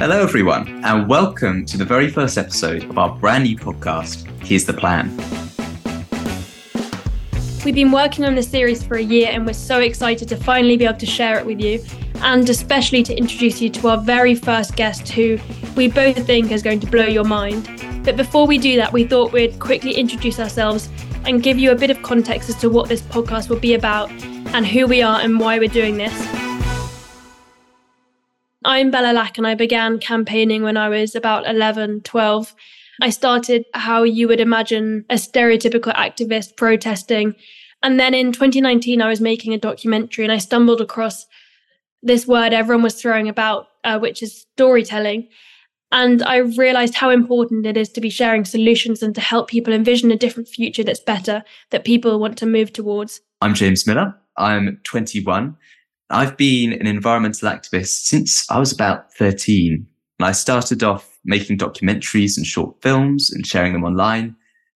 Hello, everyone, and welcome to the very first episode of our brand new podcast, Here's the Plan. We've been working on this series for a year and we're so excited to finally be able to share it with you and especially to introduce you to our very first guest who we both think is going to blow your mind. But before we do that, we thought we'd quickly introduce ourselves and give you a bit of context as to what this podcast will be about and who we are and why we're doing this. I'm Bella Lack and I began campaigning when I was about 11, 12. I started how you would imagine a stereotypical activist protesting. And then in 2019, I was making a documentary and I stumbled across this word everyone was throwing about, uh, which is storytelling. And I realized how important it is to be sharing solutions and to help people envision a different future that's better, that people want to move towards. I'm James Miller. I'm 21. I've been an environmental activist since I was about 13. And I started off making documentaries and short films and sharing them online,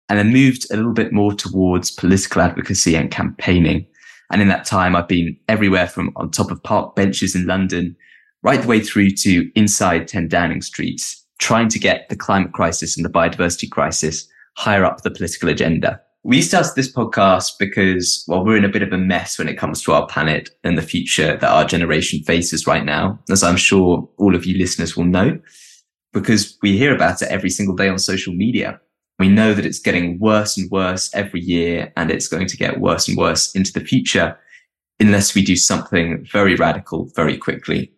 and then moved a little bit more towards political advocacy and campaigning. And in that time, I've been everywhere from on top of park benches in London, right the way through to inside 10 Downing Street, trying to get the climate crisis and the biodiversity crisis higher up the political agenda. We started this podcast because, well, we're in a bit of a mess when it comes to our planet and the future that our generation faces right now, as I'm sure all of you listeners will know, because we hear about it every single day on social media. We know that it's getting worse and worse every year, and it's going to get worse and worse into the future unless we do something very radical very quickly.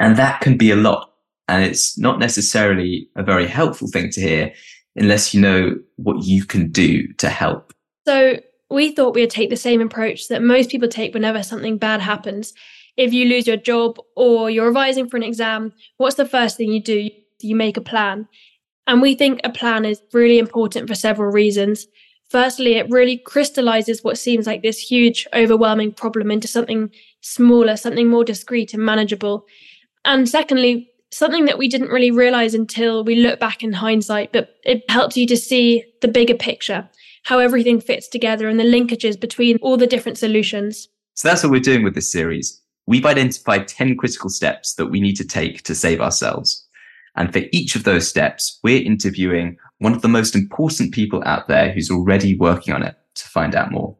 And that can be a lot. And it's not necessarily a very helpful thing to hear unless you know what you can do to help. So we thought we'd take the same approach that most people take whenever something bad happens. If you lose your job or you're revising for an exam, what's the first thing you do? You make a plan. And we think a plan is really important for several reasons. Firstly, it really crystallizes what seems like this huge, overwhelming problem into something smaller, something more discrete and manageable. And secondly, something that we didn't really realize until we look back in hindsight, but it helps you to see the bigger picture, how everything fits together and the linkages between all the different solutions. So that's what we're doing with this series. We've identified 10 critical steps that we need to take to save ourselves. And for each of those steps, we're interviewing one of the most important people out there who's already working on it to find out more.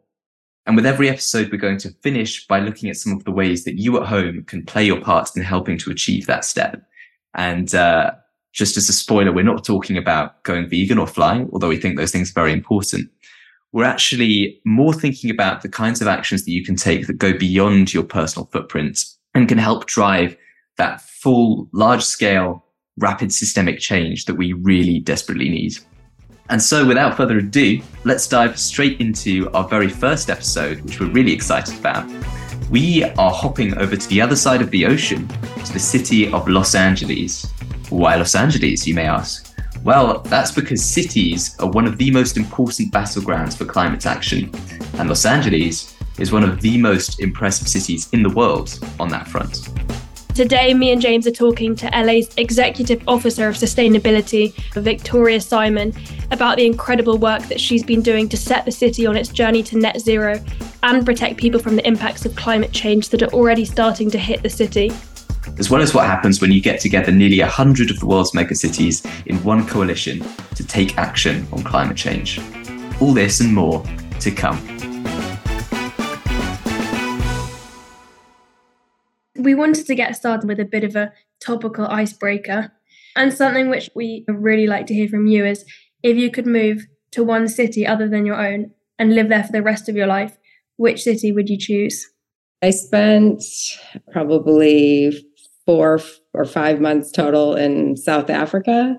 And with every episode, we're going to finish by looking at some of the ways that you at home can play your part in helping to achieve that step. And uh, just as a spoiler, we're not talking about going vegan or flying, although we think those things are very important. We're actually more thinking about the kinds of actions that you can take that go beyond your personal footprint and can help drive that full, large scale, rapid systemic change that we really desperately need. And so, without further ado, let's dive straight into our very first episode, which we're really excited about. We are hopping over to the other side of the ocean, to the city of Los Angeles. Why Los Angeles, you may ask? Well, that's because cities are one of the most important battlegrounds for climate action, and Los Angeles is one of the most impressive cities in the world on that front. Today, me and James are talking to LA's Executive Officer of Sustainability, Victoria Simon, about the incredible work that she's been doing to set the city on its journey to net zero and protect people from the impacts of climate change that are already starting to hit the city. As well as what happens when you get together nearly 100 of the world's megacities in one coalition to take action on climate change. All this and more to come. We wanted to get started with a bit of a topical icebreaker. And something which we really like to hear from you is if you could move to one city other than your own and live there for the rest of your life, which city would you choose? I spent probably four or five months total in South Africa.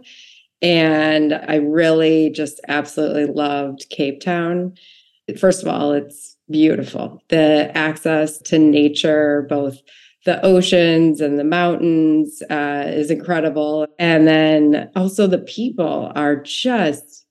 And I really just absolutely loved Cape Town. First of all, it's beautiful. The access to nature, both the oceans and the mountains uh, is incredible. And then also the people are just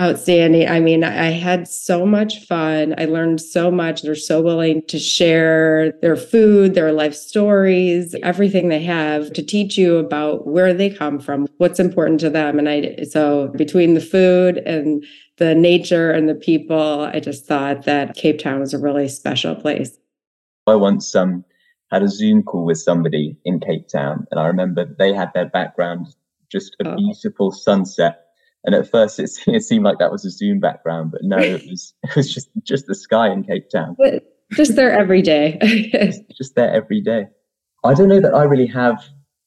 outstanding. I mean, I had so much fun. I learned so much. They're so willing to share their food, their life stories, everything they have to teach you about where they come from, what's important to them. And I, so between the food and the nature and the people, I just thought that Cape Town was a really special place. I once um, had a Zoom call with somebody in Cape Town, and I remember they had their background just a oh. beautiful sunset. And at first, it, it seemed like that was a Zoom background, but no, it was it was just just the sky in Cape Town. But just there every day. just, just there every day. I don't know that I really have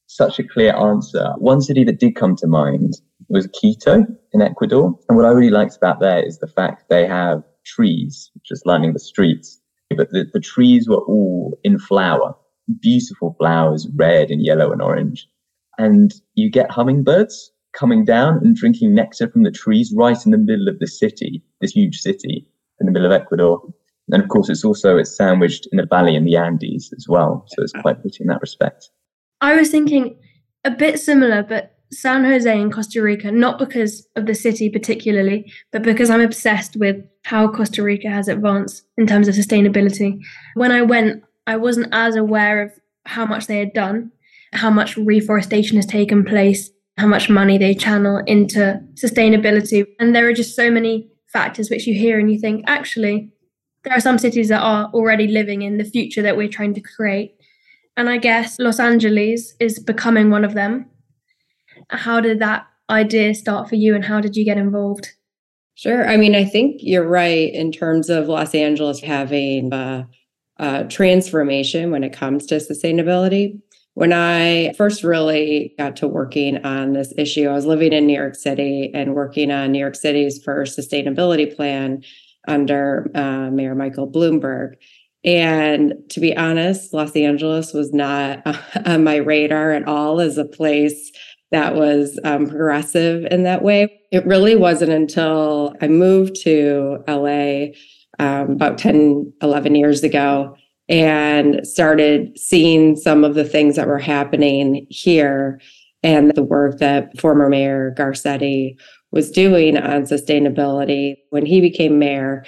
such a clear answer. One city that did come to mind was Quito in Ecuador. And what I really liked about there is the fact they have trees just lining the streets, but the, the trees were all in flower, beautiful flowers, red and yellow and orange. And you get hummingbirds coming down and drinking nectar from the trees right in the middle of the city, this huge city in the middle of Ecuador. And of course, it's also it's sandwiched in a valley in the Andes as well, so it's quite pretty in that respect. I was thinking a bit similar, but San Jose in Costa Rica, not because of the city particularly, but because I'm obsessed with how Costa Rica has advanced in terms of sustainability. When I went, I wasn't as aware of how much they had done, how much reforestation has taken place, how much money they channel into sustainability. And there are just so many factors which you hear and you think, actually, there are some cities that are already living in the future that we're trying to create. And I guess Los Angeles is becoming one of them how did that idea start for you and how did you get involved? Sure. I mean, I think you're right in terms of Los Angeles having a, a transformation when it comes to sustainability. When I first really got to working on this issue, I was living in New York City and working on New York City's first sustainability plan under uh, Mayor Michael Bloomberg. And to be honest, Los Angeles was not on my radar at all as a place that was um, progressive in that way. It really wasn't until I moved to LA um, about 10, 11 years ago and started seeing some of the things that were happening here and the work that former Mayor Garcetti was doing on sustainability. When he became mayor,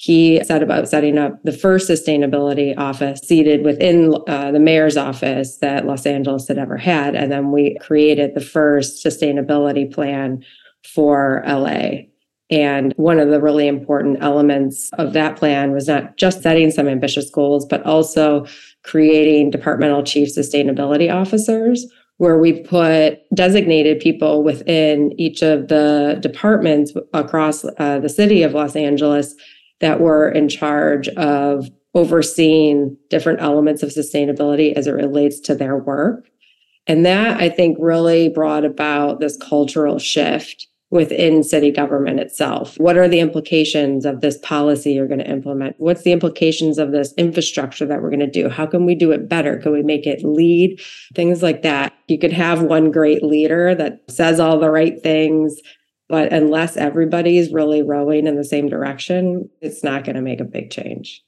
he set about setting up the first sustainability office seated within uh, the mayor's office that Los Angeles had ever had. And then we created the first sustainability plan for LA. And one of the really important elements of that plan was not just setting some ambitious goals, but also creating departmental chief sustainability officers, where we put designated people within each of the departments across uh, the city of Los Angeles that were in charge of overseeing different elements of sustainability as it relates to their work. And that I think really brought about this cultural shift within city government itself. What are the implications of this policy you're going to implement? What's the implications of this infrastructure that we're going to do? How can we do it better? Can we make it lead? Things like that. You could have one great leader that says all the right things, but unless everybody's really rowing in the same direction, it's not going to make a big change.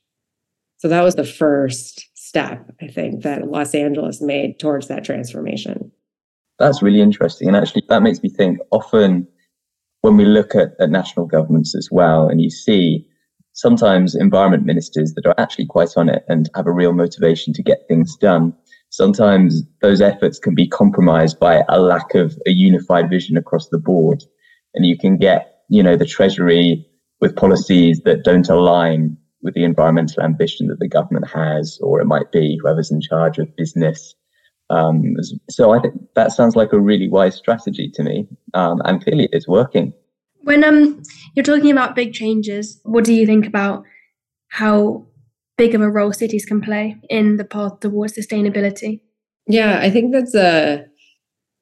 So that was the first step, I think, that Los Angeles made towards that transformation. That's really interesting. And actually, that makes me think often when we look at, at national governments as well, and you see sometimes environment ministers that are actually quite on it and have a real motivation to get things done. Sometimes those efforts can be compromised by a lack of a unified vision across the board and you can get, you know, the treasury with policies that don't align with the environmental ambition that the government has, or it might be whoever's in charge of business. Um, so I think that sounds like a really wise strategy to me, um, and clearly it's working. When um, you're talking about big changes, what do you think about how big of a role cities can play in the path towards sustainability? Yeah, I think that's a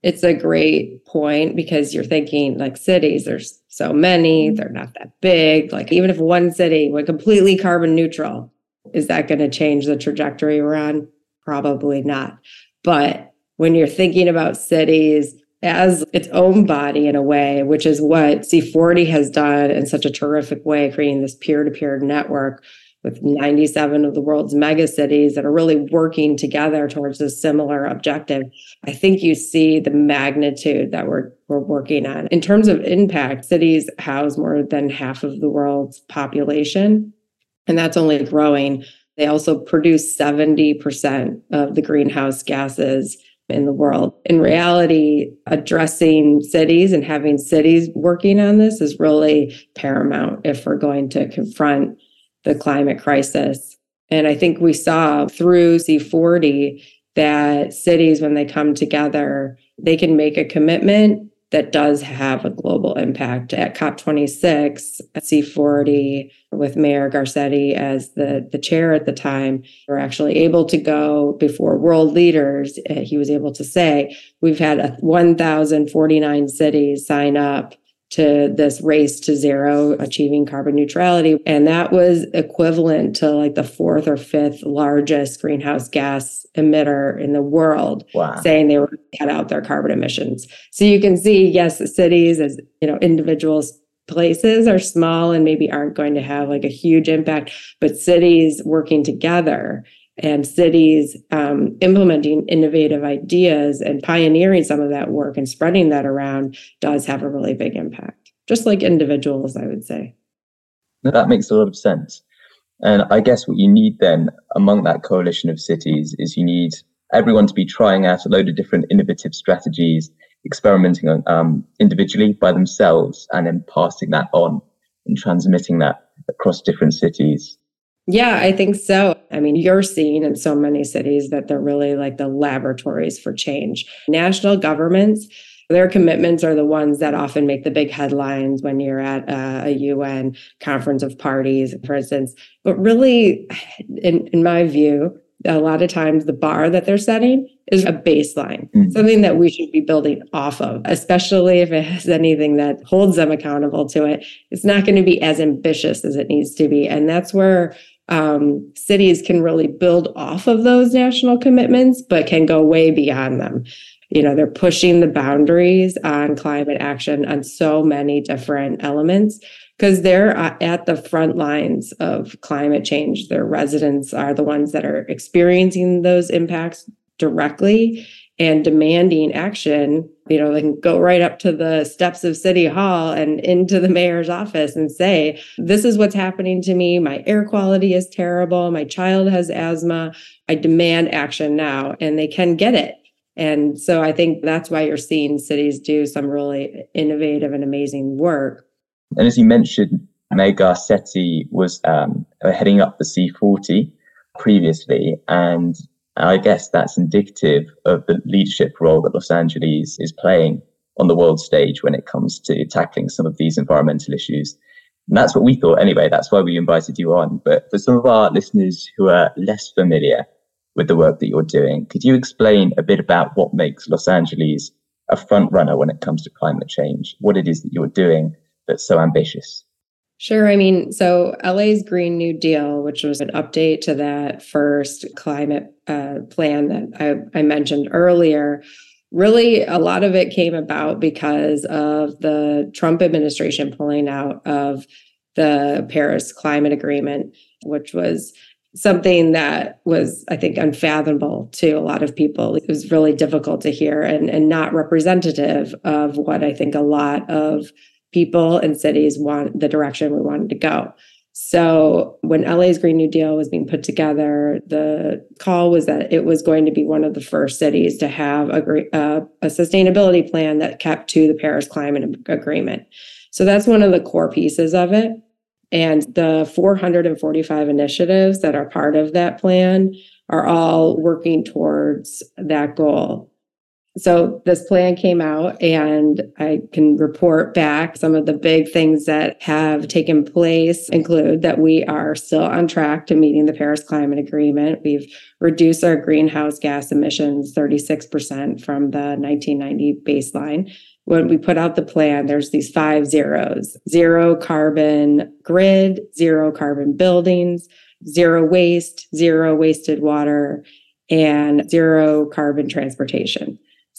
it's a great point because you're thinking like cities, there's so many, mm-hmm. they're not that big. Like, even if one city went completely carbon neutral, is that going to change the trajectory we're on? Probably not. But when you're thinking about cities as its own body in a way, which is what C40 has done in such a terrific way, creating this peer to peer network with 97 of the world's megacities that are really working together towards a similar objective. I think you see the magnitude that we're, we're working on. In terms of impact, cities house more than half of the world's population, and that's only growing. They also produce 70% of the greenhouse gases in the world. In reality, addressing cities and having cities working on this is really paramount if we're going to confront the climate crisis. And I think we saw through C40 that cities, when they come together, they can make a commitment that does have a global impact. At COP26, at C40, with Mayor Garcetti as the, the chair at the time, were actually able to go before world leaders. Uh, he was able to say, We've had 1,049 cities sign up to this race to zero, achieving carbon neutrality. And that was equivalent to like the fourth or fifth largest greenhouse gas emitter in the world, wow. saying they were cut out their carbon emissions. So you can see, yes, the cities as you know, individuals places are small and maybe aren't going to have like a huge impact, but cities working together and cities um, implementing innovative ideas and pioneering some of that work and spreading that around does have a really big impact, just like individuals, I would say. That makes a lot of sense. And I guess what you need then among that coalition of cities is you need everyone to be trying out a load of different innovative strategies, experimenting on, um, individually by themselves, and then passing that on and transmitting that across different cities. Yeah, I think so. I mean, you're seeing in so many cities that they're really like the laboratories for change. National governments, their commitments are the ones that often make the big headlines when you're at uh, a UN conference of parties, for instance. But really, in, in my view, a lot of times the bar that they're setting is a baseline, mm-hmm. something that we should be building off of, especially if it has anything that holds them accountable to it. It's not going to be as ambitious as it needs to be. And that's where um, cities can really build off of those national commitments, but can go way beyond them. You know, they're pushing the boundaries on climate action on so many different elements because they're at the front lines of climate change. Their residents are the ones that are experiencing those impacts directly and demanding action, you know, they can go right up to the steps of City Hall and into the mayor's office and say, This is what's happening to me. My air quality is terrible. My child has asthma. I demand action now. And they can get it. And so I think that's why you're seeing cities do some really innovative and amazing work. And as you mentioned, Mayor Garcetti was um, heading up the C40 previously, and I guess that's indicative of the leadership role that Los Angeles is playing on the world stage when it comes to tackling some of these environmental issues. And that's what we thought anyway. That's why we invited you on. But for some of our listeners who are less familiar with the work that you're doing, could you explain a bit about what makes Los Angeles a front runner when it comes to climate change? What it is that you're doing that's so ambitious? Sure. I mean, so LA's Green New Deal, which was an update to that first climate uh, plan that I, I mentioned earlier, really a lot of it came about because of the Trump administration pulling out of the Paris Climate Agreement, which was something that was, I think, unfathomable to a lot of people. It was really difficult to hear and, and not representative of what I think a lot of people and cities want the direction we wanted to go. So when LA's Green New Deal was being put together, the call was that it was going to be one of the first cities to have a, uh, a sustainability plan that kept to the Paris Climate Agreement. So that's one of the core pieces of it. And the 445 initiatives that are part of that plan are all working towards that goal. So this plan came out, and I can report back some of the big things that have taken place include that we are still on track to meeting the Paris Climate Agreement. We've reduced our greenhouse gas emissions 36% from the 1990 baseline. When we put out the plan, there's these five zeros zero carbon grid, zero carbon buildings, zero waste, zero wasted water, and zero carbon transportation.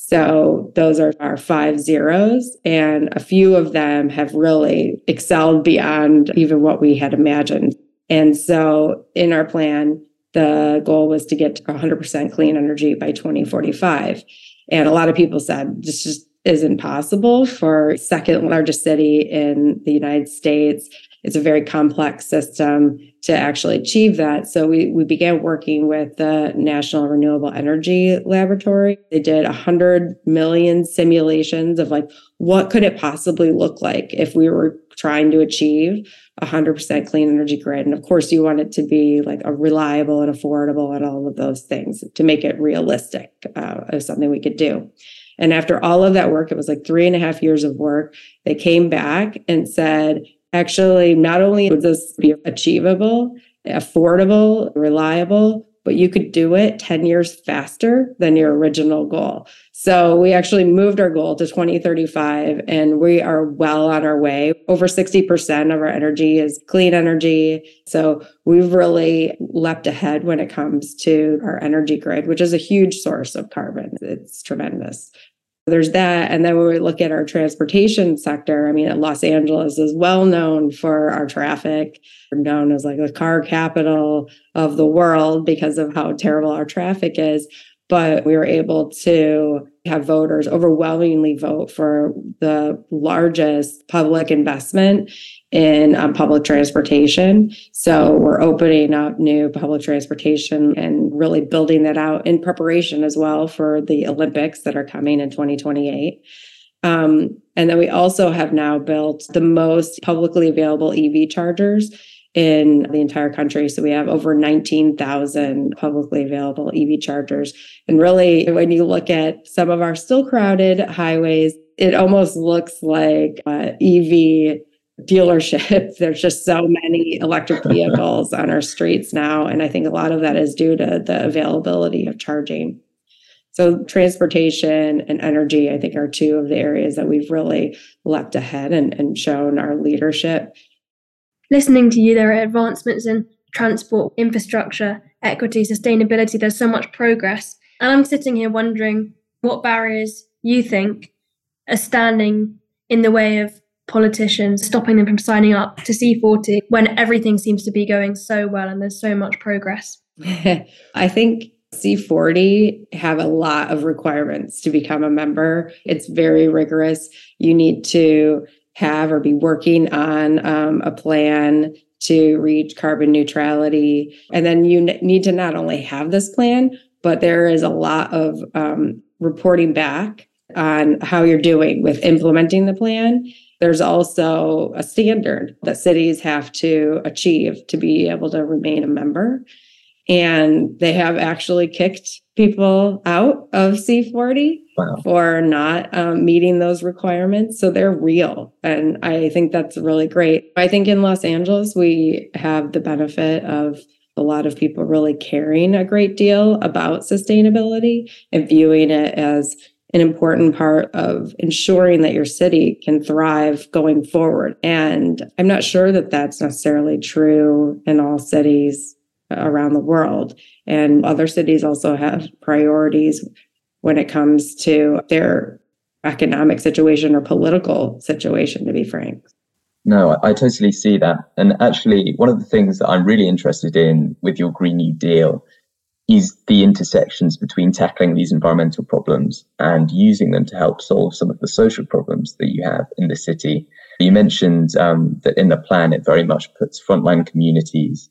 So those are our five zeros. And a few of them have really excelled beyond even what we had imagined. And so in our plan, the goal was to get to 100% clean energy by 2045. And a lot of people said this just isn't possible for second largest city in the United States. It's a very complex system. To actually achieve that. So we, we began working with the National Renewable Energy Laboratory. They did 100 million simulations of like, what could it possibly look like if we were trying to achieve 100% clean energy grid? And of course, you want it to be like a reliable and affordable and all of those things to make it realistic uh, as something we could do. And after all of that work, it was like three and a half years of work. They came back and said, actually, not only would this be achievable, affordable, reliable, but you could do it 10 years faster than your original goal. So we actually moved our goal to 2035 and we are well on our way. Over 60% of our energy is clean energy. So we've really leapt ahead when it comes to our energy grid, which is a huge source of carbon. It's tremendous. There's that. And then when we look at our transportation sector, I mean, Los Angeles is well known for our traffic, We're known as like the car capital of the world because of how terrible our traffic is. But we were able to have voters overwhelmingly vote for the largest public investment in um, public transportation. So we're opening up new public transportation and really building that out in preparation as well for the Olympics that are coming in 2028. Um, and then we also have now built the most publicly available EV chargers in the entire country. So we have over 19,000 publicly available EV chargers. And really, when you look at some of our still crowded highways, it almost looks like uh, EV dealership. There's just so many electric vehicles on our streets now. And I think a lot of that is due to the availability of charging. So, transportation and energy, I think, are two of the areas that we've really leapt ahead and, and shown our leadership. Listening to you, there are advancements in transport, infrastructure, equity, sustainability. There's so much progress. And I'm sitting here wondering what barriers you think are standing in the way of politicians, stopping them from signing up to C40 when everything seems to be going so well and there's so much progress? I think C40 have a lot of requirements to become a member. It's very rigorous. You need to have or be working on um, a plan to reach carbon neutrality. And then you n- need to not only have this plan, but there is a lot of um, reporting back on how you're doing with implementing the plan there's also a standard that cities have to achieve to be able to remain a member. And they have actually kicked people out of C40 wow. for not um, meeting those requirements. So they're real. And I think that's really great. I think in Los Angeles, we have the benefit of a lot of people really caring a great deal about sustainability and viewing it as an important part of ensuring that your city can thrive going forward. And I'm not sure that that's necessarily true in all cities around the world. And other cities also have priorities when it comes to their economic situation or political situation, to be frank. No, I, I totally see that. And actually, one of the things that I'm really interested in with your Green New Deal is the intersections between tackling these environmental problems and using them to help solve some of the social problems that you have in the city. You mentioned um, that in the plan, it very much puts frontline communities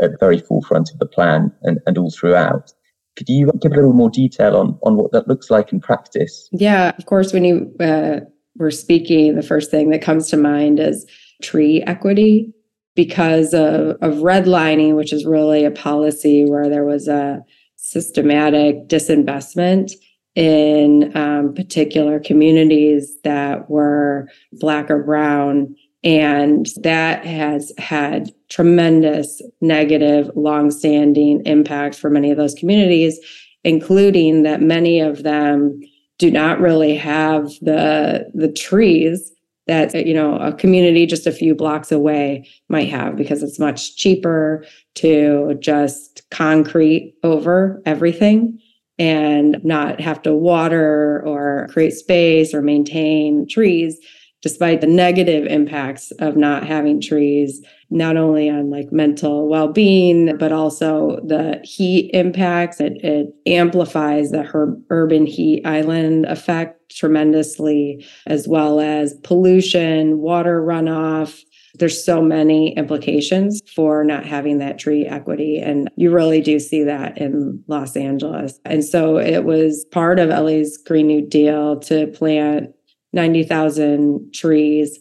at the very forefront of the plan and, and all throughout. Could you give a little more detail on, on what that looks like in practice? Yeah, of course. When you uh, were speaking, the first thing that comes to mind is tree equity because of, of redlining, which is really a policy where there was a systematic disinvestment in um, particular communities that were Black or Brown. And that has had tremendous negative, longstanding impacts for many of those communities, including that many of them do not really have the, the trees that you know a community just a few blocks away might have because it's much cheaper to just concrete over everything and not have to water or create space or maintain trees despite the negative impacts of not having trees not only on like mental well-being but also the heat impacts it, it amplifies the her- urban heat island effect tremendously as well as pollution water runoff there's so many implications for not having that tree equity. And you really do see that in Los Angeles. And so it was part of LA's Green New Deal to plant 90,000 trees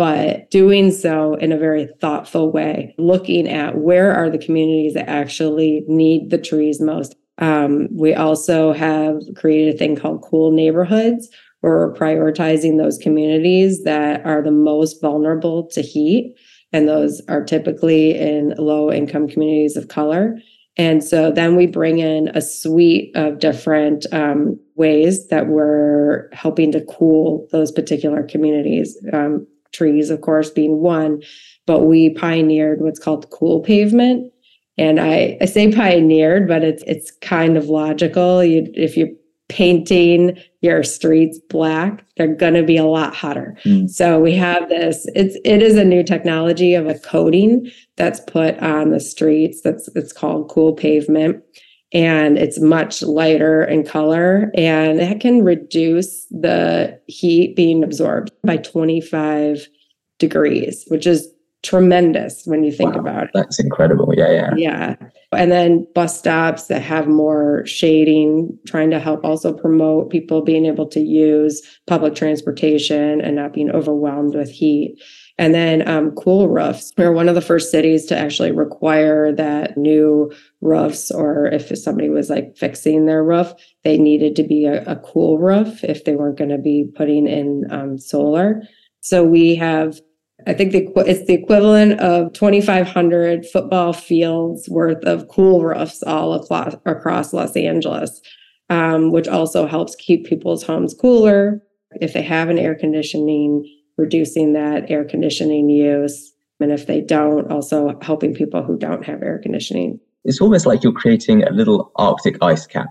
but doing so in a very thoughtful way, looking at where are the communities that actually need the trees most. Um, we also have created a thing called Cool Neighborhoods, where we're prioritizing those communities that are the most vulnerable to heat. And those are typically in low income communities of color. And so then we bring in a suite of different um, ways that we're helping to cool those particular communities. Um, trees, of course, being one, but we pioneered what's called cool pavement. And I, I say pioneered, but it's it's kind of logical. You, if you're painting your streets black, they're going to be a lot hotter. Mm. So we have this. It's it is a new technology of a coating that's put on the streets. That's it's called cool pavement, and it's much lighter in color, and it can reduce the heat being absorbed by 25 degrees, which is tremendous when you think wow, about it. That's incredible. Yeah, yeah. Yeah. And then bus stops that have more shading, trying to help also promote people being able to use public transportation and not being overwhelmed with heat. And then um, cool roofs. We're one of the first cities to actually require that new roofs, or if somebody was like fixing their roof, they needed to be a, a cool roof if they weren't going to be putting in um, solar. So we have I think the, it's the equivalent of 2,500 football fields worth of cool roofs all across, across Los Angeles, um, which also helps keep people's homes cooler. If they have an air conditioning, reducing that air conditioning use. And if they don't, also helping people who don't have air conditioning. It's almost like you're creating a little Arctic ice cap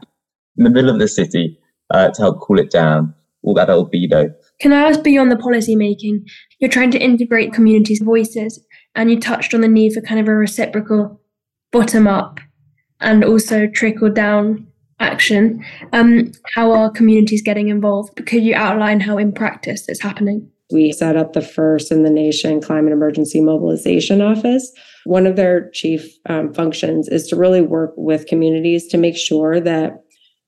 in the middle of the city uh, to help cool it down, all that albedo. Can I ask beyond the policy making? You're trying to integrate communities' voices, and you touched on the need for kind of a reciprocal bottom up and also trickle down action. Um, how are communities getting involved? Could you outline how in practice it's happening? We set up the first in the nation climate emergency mobilization office. One of their chief um, functions is to really work with communities to make sure that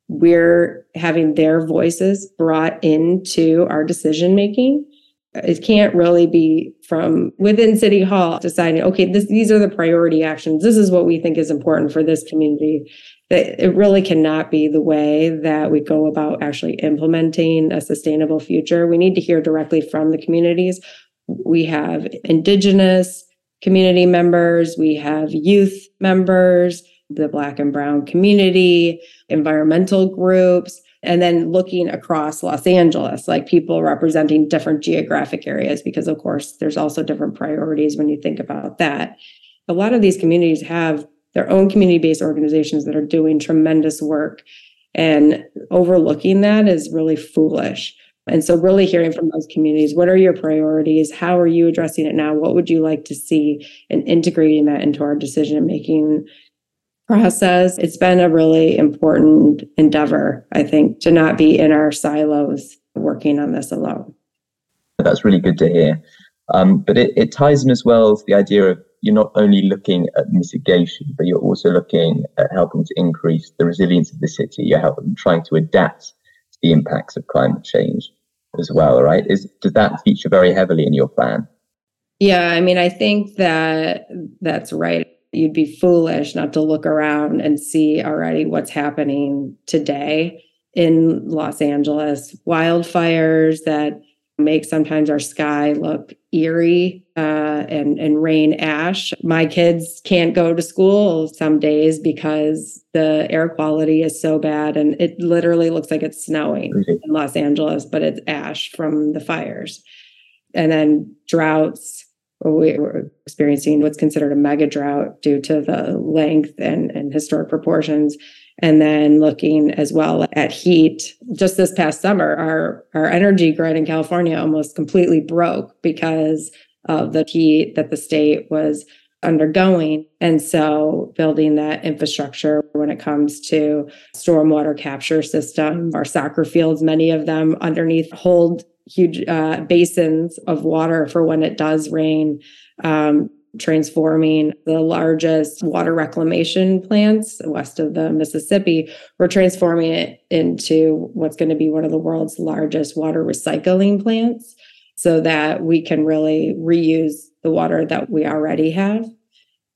we're having their voices brought into our decision making. It can't really be from within City Hall deciding, okay, this, these are the priority actions. This is what we think is important for this community. That it really cannot be the way that we go about actually implementing a sustainable future. We need to hear directly from the communities. We have Indigenous community members, we have youth members, the Black and Brown community, environmental groups, and then looking across Los Angeles, like people representing different geographic areas, because of course, there's also different priorities when you think about that. A lot of these communities have their own community based organizations that are doing tremendous work. And overlooking that is really foolish. And so, really hearing from those communities what are your priorities? How are you addressing it now? What would you like to see? And integrating that into our decision making process. It's been a really important endeavor, I think, to not be in our silos working on this alone. That's really good to hear. Um, but it, it ties in as well to the idea of you're not only looking at mitigation, but you're also looking at helping to increase the resilience of the city. You're helping, trying to adapt to the impacts of climate change as well, right? Is does that feature very heavily in your plan? Yeah, I mean, I think that that's right. You'd be foolish not to look around and see already what's happening today in Los Angeles. Wildfires that make sometimes our sky look eerie uh, and and rain ash. My kids can't go to school some days because the air quality is so bad, and it literally looks like it's snowing in Los Angeles, but it's ash from the fires. And then droughts. We were experiencing what's considered a mega drought due to the length and, and historic proportions and then looking as well at heat. Just this past summer, our, our energy grid in California almost completely broke because of the heat that the state was undergoing. And so building that infrastructure when it comes to stormwater capture system, our soccer fields, many of them underneath hold huge uh, basins of water for when it does rain um, transforming the largest water reclamation plants west of the Mississippi. We're transforming it into what's going to be one of the world's largest water recycling plants so that we can really reuse the water that we already have.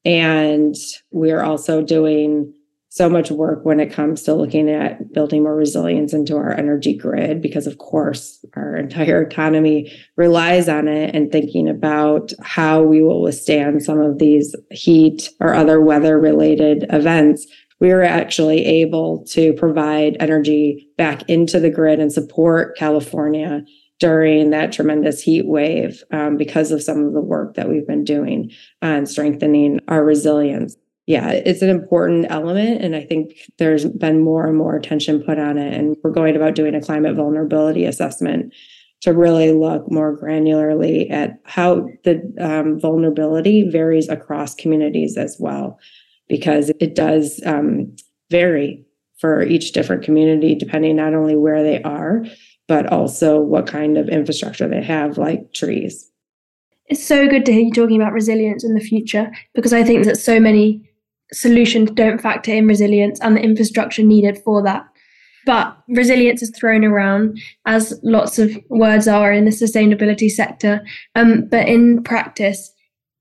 And we're also doing so much work when it comes to looking at building more resilience into our energy grid because of course our entire economy relies on it and thinking about how we will withstand some of these heat or other weather related events we were actually able to provide energy back into the grid and support california during that tremendous heat wave um, because of some of the work that we've been doing on strengthening our resilience yeah, it's an important element. And I think there's been more and more attention put on it. And we're going about doing a climate vulnerability assessment to really look more granularly at how the um, vulnerability varies across communities as well, because it does um, vary for each different community, depending not only where they are, but also what kind of infrastructure they have, like trees. It's so good to hear you talking about resilience in the future because I think that so many solutions don't factor in resilience and the infrastructure needed for that. But resilience is thrown around as lots of words are in the sustainability sector. Um, but in practice,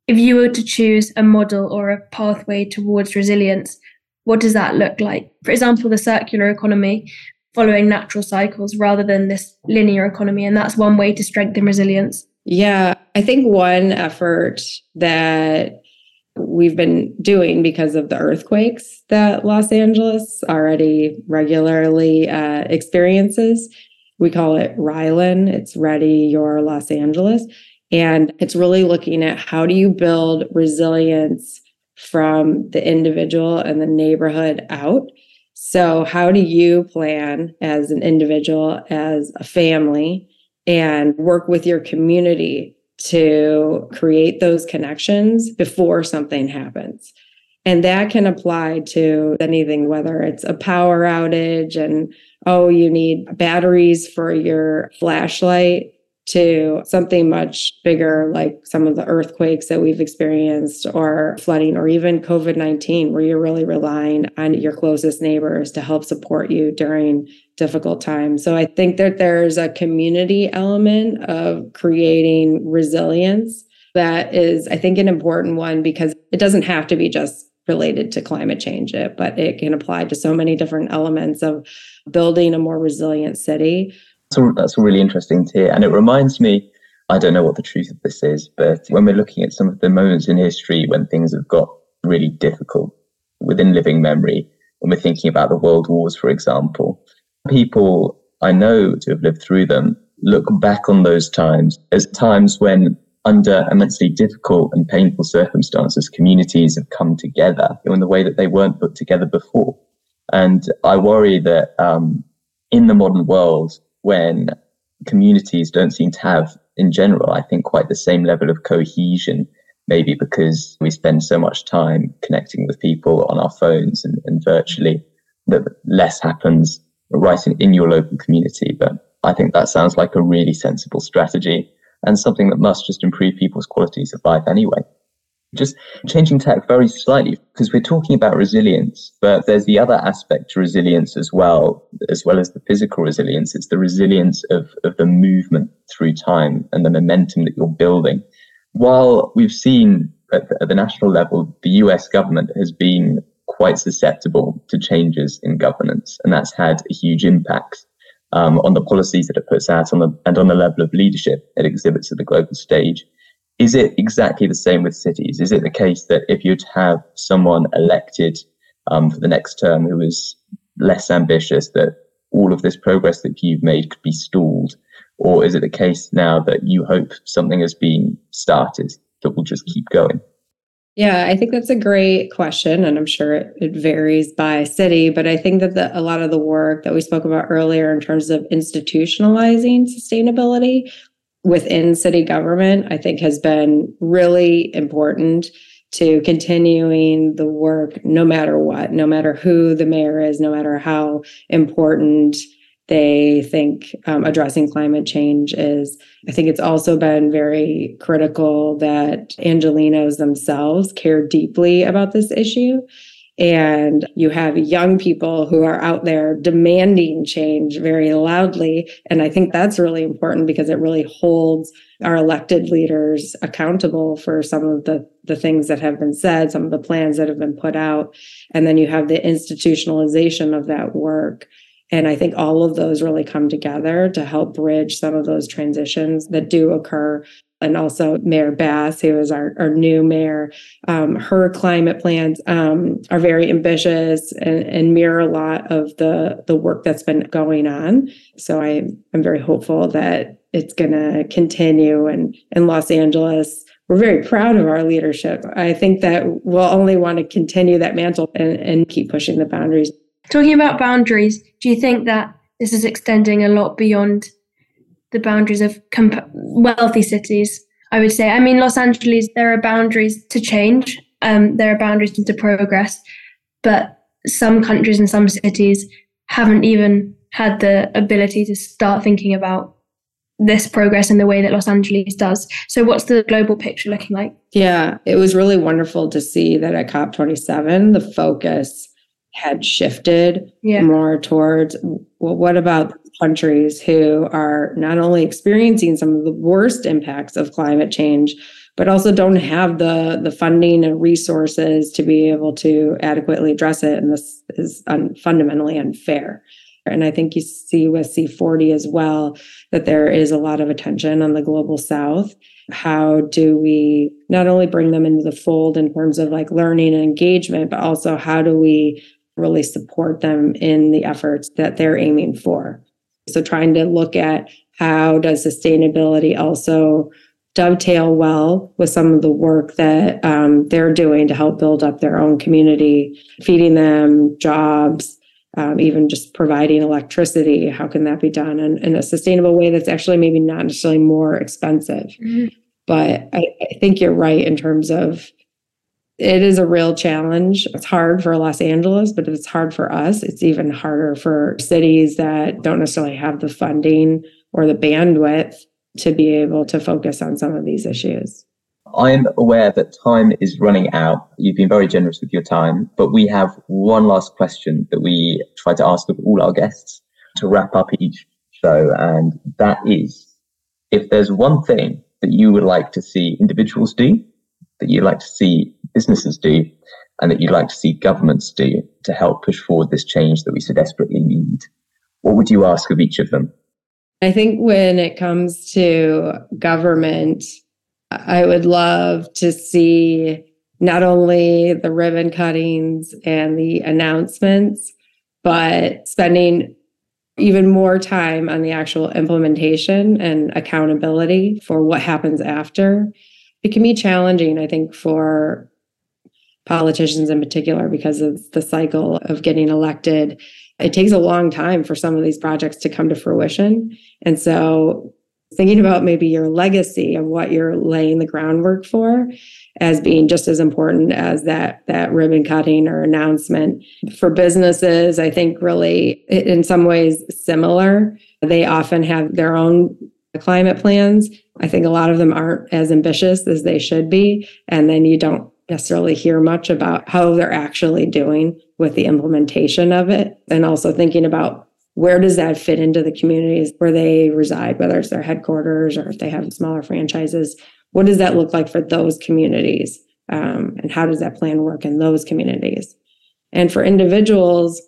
if you were to choose a model or a pathway towards resilience, what does that look like? For example, the circular economy, following natural cycles rather than this linear economy. And that's one way to strengthen resilience. Yeah, I think one effort that we've been doing because of the earthquakes that Los Angeles already regularly uh, experiences. We call it RYLAN. It's Ready Your Los Angeles. And it's really looking at how do you build resilience from the individual and the neighborhood out. So, how do you plan as an individual, as a family, and work with your community to create those connections before something happens. And that can apply to anything, whether it's a power outage and, oh, you need batteries for your flashlight to something much bigger, like some of the earthquakes that we've experienced, or flooding, or even COVID 19, where you're really relying on your closest neighbors to help support you during difficult times. So I think that there's a community element of creating resilience that is, I think, an important one because it doesn't have to be just related to climate change, it, but it can apply to so many different elements of building a more resilient city so that's really interesting to hear. And it reminds me, I don't know what the truth of this is, but when we're looking at some of the moments in history when things have got really difficult within living memory, when we're thinking about the world wars, for example, people I know to have lived through them look back on those times as times when under immensely difficult and painful circumstances, communities have come together in the way that they weren't put together before. And I worry that um, in the modern world, when communities don't seem to have, in general, I think, quite the same level of cohesion. Maybe because we spend so much time connecting with people on our phones and, and virtually, that less happens in, in your local community. But I think that sounds like a really sensible strategy and something that must just improve people's qualities of life anyway. Just changing tack very slightly because we're talking about resilience, but there's the other aspect to resilience as well, as well as the physical resilience. It's the resilience of, of the movement through time and the momentum that you're building. While we've seen at the, at the national level, the US government has been quite susceptible to changes in governance, and that's had a huge impact um, on the policies that it puts out on the, and on the level of leadership it exhibits at the global stage. Is it exactly the same with cities? Is it the case that if you'd have someone elected um, for the next term who is less ambitious, that all of this progress that you've made could be stalled? Or is it the case now that you hope something has been started that will just keep going? Yeah, I think that's a great question. And I'm sure it, it varies by city. But I think that the, a lot of the work that we spoke about earlier in terms of institutionalizing sustainability within city government, I think has been really important to continuing the work no matter what, no matter who the mayor is, no matter how important they think um, addressing climate change is. I think it's also been very critical that Angelenos themselves care deeply about this issue. And you have young people who are out there demanding change very loudly. And I think that's really important because it really holds our elected leaders accountable for some of the, the things that have been said, some of the plans that have been put out. And then you have the institutionalization of that work and I think all of those really come together to help bridge some of those transitions that do occur. And also, Mayor Bass, who is our, our new mayor, um, her climate plans um, are very ambitious and, and, mirror a lot of the, the work that's been going on. So I, I'm very hopeful that it's going to continue. And in Los Angeles, we're very proud of our leadership. I think that we'll only want to continue that mantle and, and keep pushing the boundaries. Talking about boundaries, do you think that this is extending a lot beyond the boundaries of comp- wealthy cities? I would say. I mean, Los Angeles, there are boundaries to change, um, there are boundaries to progress, but some countries and some cities haven't even had the ability to start thinking about this progress in the way that Los Angeles does. So, what's the global picture looking like? Yeah, it was really wonderful to see that at COP27, the focus had shifted yeah. more towards well, what about countries who are not only experiencing some of the worst impacts of climate change, but also don't have the the funding and resources to be able to adequately address it. And this is un- fundamentally unfair. And I think you see with C40 as well that there is a lot of attention on the global south. How do we not only bring them into the fold in terms of like learning and engagement, but also how do we really support them in the efforts that they're aiming for. So trying to look at how does sustainability also dovetail well with some of the work that um, they're doing to help build up their own community, feeding them jobs, um, even just providing electricity. How can that be done in, in, a sustainable way that's actually maybe not necessarily more expensive? Mm-hmm. But I, I think you're right in terms of it is a real challenge. It's hard for Los Angeles, but it's hard for us, it's even harder for cities that don't necessarily have the funding or the bandwidth to be able to focus on some of these issues. I'm aware that time is running out. You've been very generous with your time, but we have one last question that we try to ask of all our guests to wrap up each show. And that is if there's one thing that you would like to see individuals do that you'd like to see businesses do and that you'd like to see governments do to help push forward this change that we so desperately need? What would you ask of each of them? I think when it comes to government, I would love to see not only the ribbon cuttings and the announcements, but spending even more time on the actual implementation and accountability for what happens after it can be challenging, I think, for politicians in particular because of the cycle of getting elected. It takes a long time for some of these projects to come to fruition. And so thinking about maybe your legacy of what you're laying the groundwork for as being just as important as that that ribbon cutting or announcement for businesses i think really in some ways similar they often have their own climate plans. I think a lot of them aren't as ambitious as they should be. And then you don't necessarily hear much about how they're actually doing with the implementation of it. And also thinking about where does that fit into the communities where they reside, whether it's their headquarters or if they have smaller franchises. What does that look like for those communities? Um, and how does that plan work in those communities? And for individuals,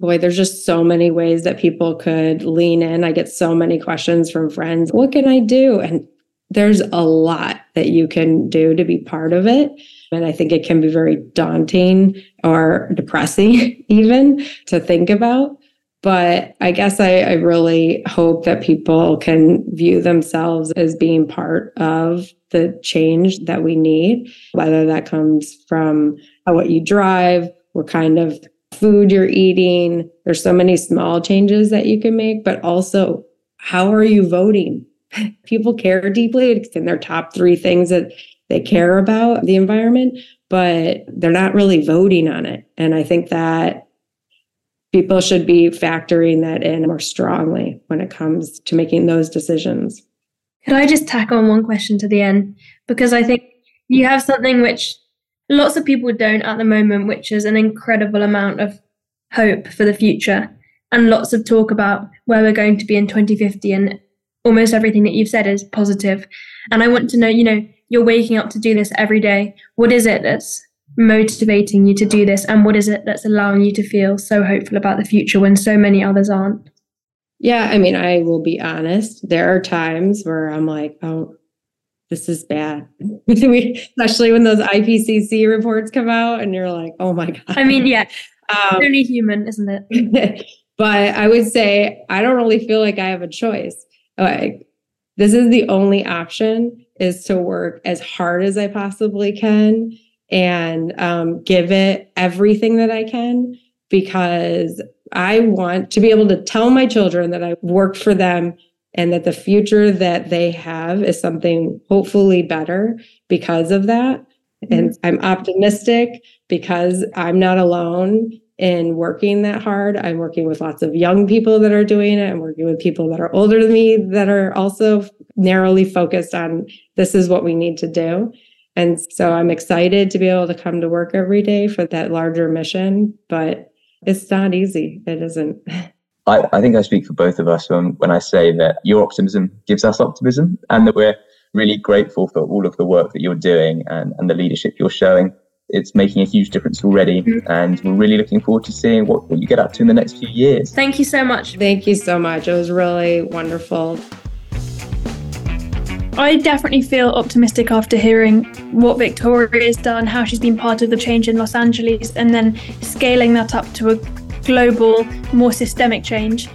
boy, there's just so many ways that people could lean in. I get so many questions from friends. What can I do? And there's a lot that you can do to be part of it. And I think it can be very daunting or depressing, even to think about. But I guess I, I really hope that people can view themselves as being part of the change that we need, whether that comes from what you drive, what kind of food you're eating. There's so many small changes that you can make, but also how are you voting? People care deeply. It's in their top three things that they care about the environment, but they're not really voting on it. And I think that people should be factoring that in more strongly when it comes to making those decisions. Could I just tack on one question to the end? Because I think you have something which lots of people don't at the moment, which is an incredible amount of hope for the future and lots of talk about where we're going to be in 2050 and almost everything that you've said is positive. And i want to know you know you're waking up to do this every day. What is it that's motivating you to do this? And what is it that's allowing you to feel so hopeful about the future when so many others aren't? Yeah i mean i will be honest. There are times where i'm like oh this is bad. Especially when those ipcc reports come out and you're like oh my god. I mean yeah. Um, only human isn't it? But i would say i don't really feel like i have a choice like this is the only option is to work as hard as I possibly can and um, give it everything that I can because I want to be able to tell my children that I worked for them and that the future that they have is something hopefully better because of that. Mm-hmm. And I'm optimistic because I'm not alone in working that hard. I'm working with lots of young people that are doing it. I'm working with people that are older than me that are also narrowly focused on this is what we need to do. And so I'm excited to be able to come to work every day for that larger mission, but it's not easy. It isn't. I, I think I speak for both of us when, when I say that your optimism gives us optimism and that we're really grateful for all of the work that you're doing and, and the leadership you're showing it's making a huge difference already. Mm-hmm. And we're really looking forward to seeing what, what you get up to in the next few years. Thank you so much. Thank you so much. It was really wonderful. I definitely feel optimistic after hearing what Victoria has done, how she's been part of the change in Los Angeles, and then scaling that up to a global, more systemic change.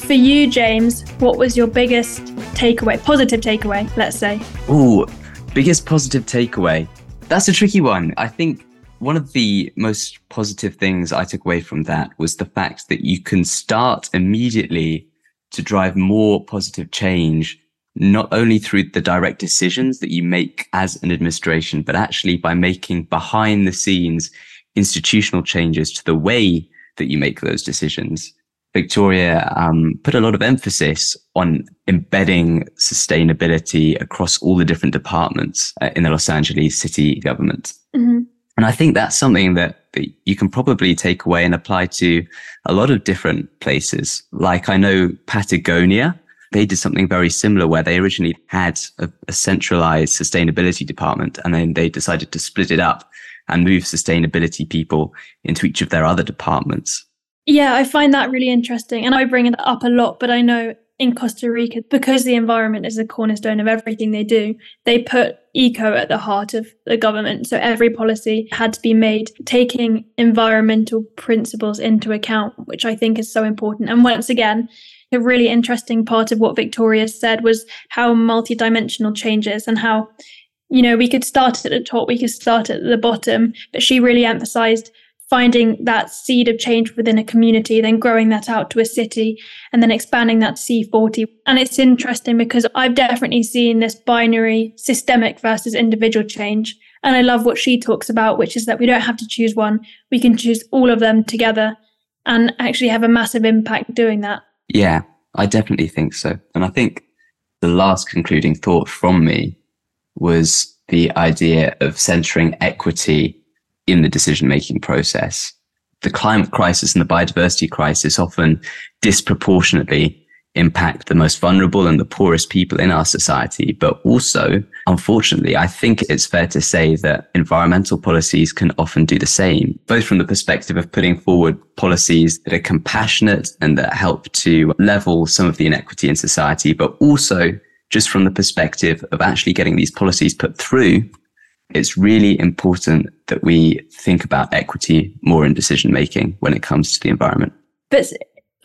For you, James, what was your biggest takeaway, positive takeaway, let's say? Oh, biggest positive takeaway. That's a tricky one. I think one of the most positive things I took away from that was the fact that you can start immediately to drive more positive change, not only through the direct decisions that you make as an administration, but actually by making behind the scenes institutional changes to the way that you make those decisions. Victoria um, put a lot of emphasis on embedding sustainability across all the different departments uh, in the Los Angeles city government. Mm-hmm. And I think that's something that, that you can probably take away and apply to a lot of different places. Like I know Patagonia, they did something very similar where they originally had a, a centralized sustainability department and then they decided to split it up and move sustainability people into each of their other departments. Yeah, I find that really interesting. And I bring it up a lot, but I know in Costa Rica, because the environment is the cornerstone of everything they do, they put eco at the heart of the government. So every policy had to be made taking environmental principles into account, which I think is so important. And once again, a really interesting part of what Victoria said was how multidimensional changes and how, you know, we could start at the top, we could start at the bottom, but she really emphasized finding that seed of change within a community, then growing that out to a city, and then expanding that to C40. And it's interesting because I've definitely seen this binary systemic versus individual change. And I love what she talks about, which is that we don't have to choose one, we can choose all of them together and actually have a massive impact doing that. Yeah, I definitely think so. And I think the last concluding thought from me was the idea of centering equity in the decision making process. The climate crisis and the biodiversity crisis often disproportionately impact the most vulnerable and the poorest people in our society. But also, unfortunately, I think it's fair to say that environmental policies can often do the same, both from the perspective of putting forward policies that are compassionate and that help to level some of the inequity in society, but also just from the perspective of actually getting these policies put through it's really important that we think about equity more in decision making when it comes to the environment. But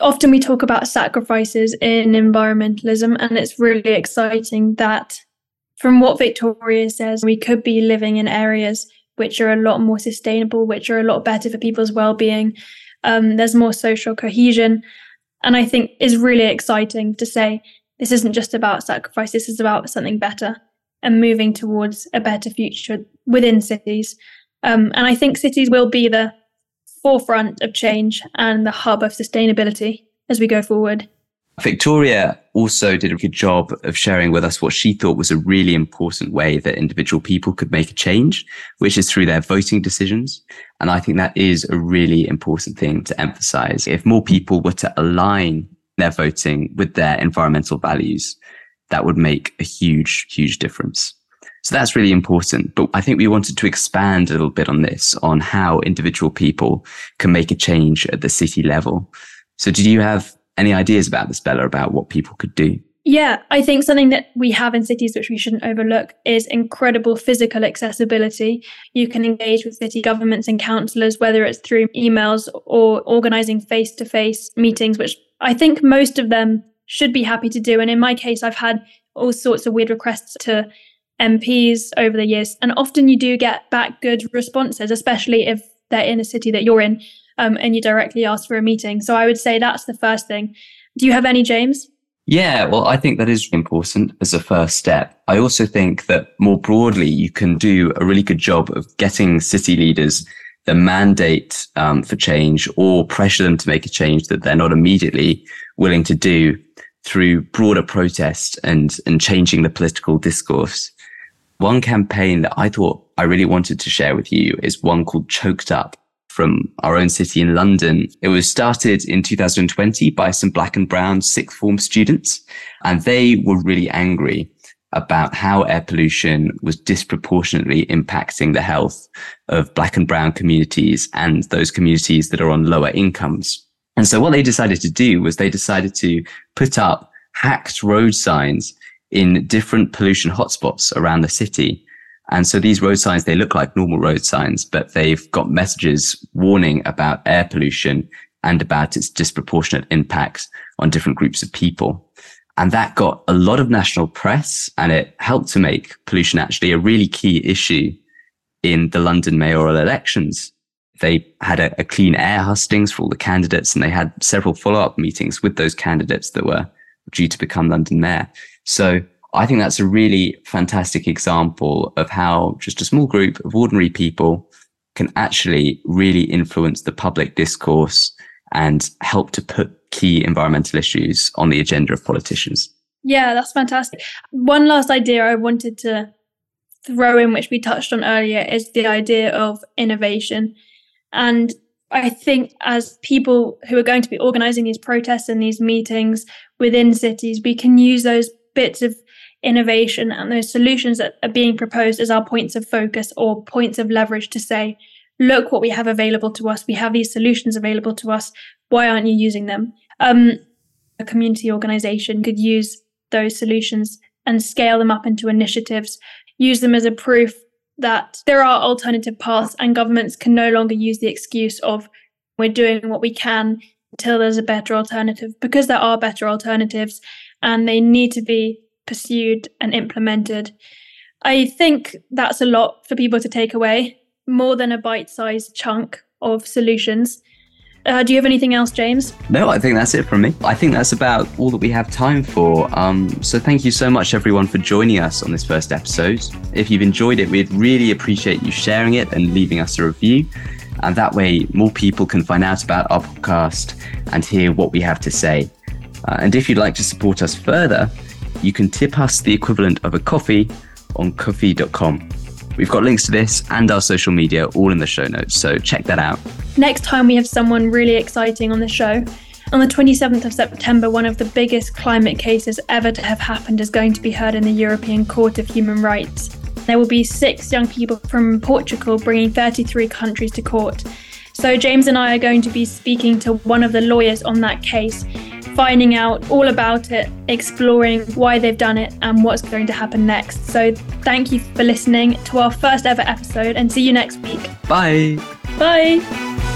often we talk about sacrifices in environmentalism, and it's really exciting that from what Victoria says, we could be living in areas which are a lot more sustainable, which are a lot better for people's well-being. Um, there's more social cohesion, and I think is really exciting to say this isn't just about sacrifice. This is about something better and moving towards a better future within cities. Um, and I think cities will be the forefront of change and the hub of sustainability as we go forward. Victoria also did a good job of sharing with us what she thought was a really important way that individual people could make a change, which is through their voting decisions. And I think that is a really important thing to emphasize. If more people were to align their voting with their environmental values, that would make a huge, huge difference. So that's really important. But I think we wanted to expand a little bit on this, on how individual people can make a change at the city level. So did you have any ideas about this, Bella, about what people could do? Yeah, I think something that we have in cities which we shouldn't overlook is incredible physical accessibility. You can engage with city governments and councillors, whether it's through emails or organising face to face meetings, which I think most of them should be happy to do. And in my case, I've had all sorts of weird requests to MPs over the years. And often you do get back good responses, especially if they're in a city that you're in um, and you directly ask for a meeting. So I would say that's the first thing. Do you have any, James? Yeah, well, I think that is important as a first step. I also think that more broadly, you can do a really good job of getting city leaders the mandate um, for change or pressure them to make a change that they're not immediately willing to do through broader protest and, and changing the political discourse. One campaign that I thought I really wanted to share with you is one called Choked Up from our own city in London. It was started in 2020 by some black and brown sixth form students, and they were really angry about how air pollution was disproportionately impacting the health of black and brown communities and those communities that are on lower incomes. And so what they decided to do was they decided to put up hacked road signs in different pollution hotspots around the city and so these road signs, they look like normal road signs, but they've got messages warning about air pollution and about its disproportionate impacts on different groups of people. And that got a lot of national press and it helped to make pollution actually a really key issue in the London mayoral elections. They had a, a clean air hustings for all the candidates and they had several follow up meetings with those candidates that were due to become London mayor. So I think that's a really fantastic example of how just a small group of ordinary people can actually really influence the public discourse and help to put key environmental issues on the agenda of politicians. Yeah, that's fantastic. One last idea I wanted to throw in, which we touched on earlier, is the idea of innovation. And I think as people who are going to be organizing these protests and these meetings within cities, we can use those bits of innovation and those solutions that are being proposed as our points of focus or points of leverage to say, look what we have available to us. We have these solutions available to us. Why aren't you using them? Um, a community organization could use those solutions and scale them up into initiatives, use them as a proof that there are alternative paths and governments can no longer use the excuse of we're doing what we can until there's a better alternative because there are better alternatives and they need to be pursued and implemented. I think that's a lot for people to take away, more than a bite sized chunk of solutions. Uh, do you have anything else, James? No, I think that's it from me. I think that's about all that we have time for. Um, so thank you so much, everyone, for joining us on this first episode. If you've enjoyed it, we'd really appreciate you sharing it and leaving us a review. And that way, more people can find out about our podcast and hear what we have to say. Uh, and if you'd like to support us further, you can tip us the equivalent of a coffee on ko-fi.com. We've got links to this and our social media all in the show notes, so check that out. Next time, we have someone really exciting on the show. On the 27th of September, one of the biggest climate cases ever to have happened is going to be heard in the European Court of Human Rights. There will be six young people from Portugal bringing 33 countries to court. So, James and I are going to be speaking to one of the lawyers on that case finding out all about it, exploring why they've done it, and what's going to happen next. So, thank you for listening to our first ever episode and see you next week. Bye. Bye.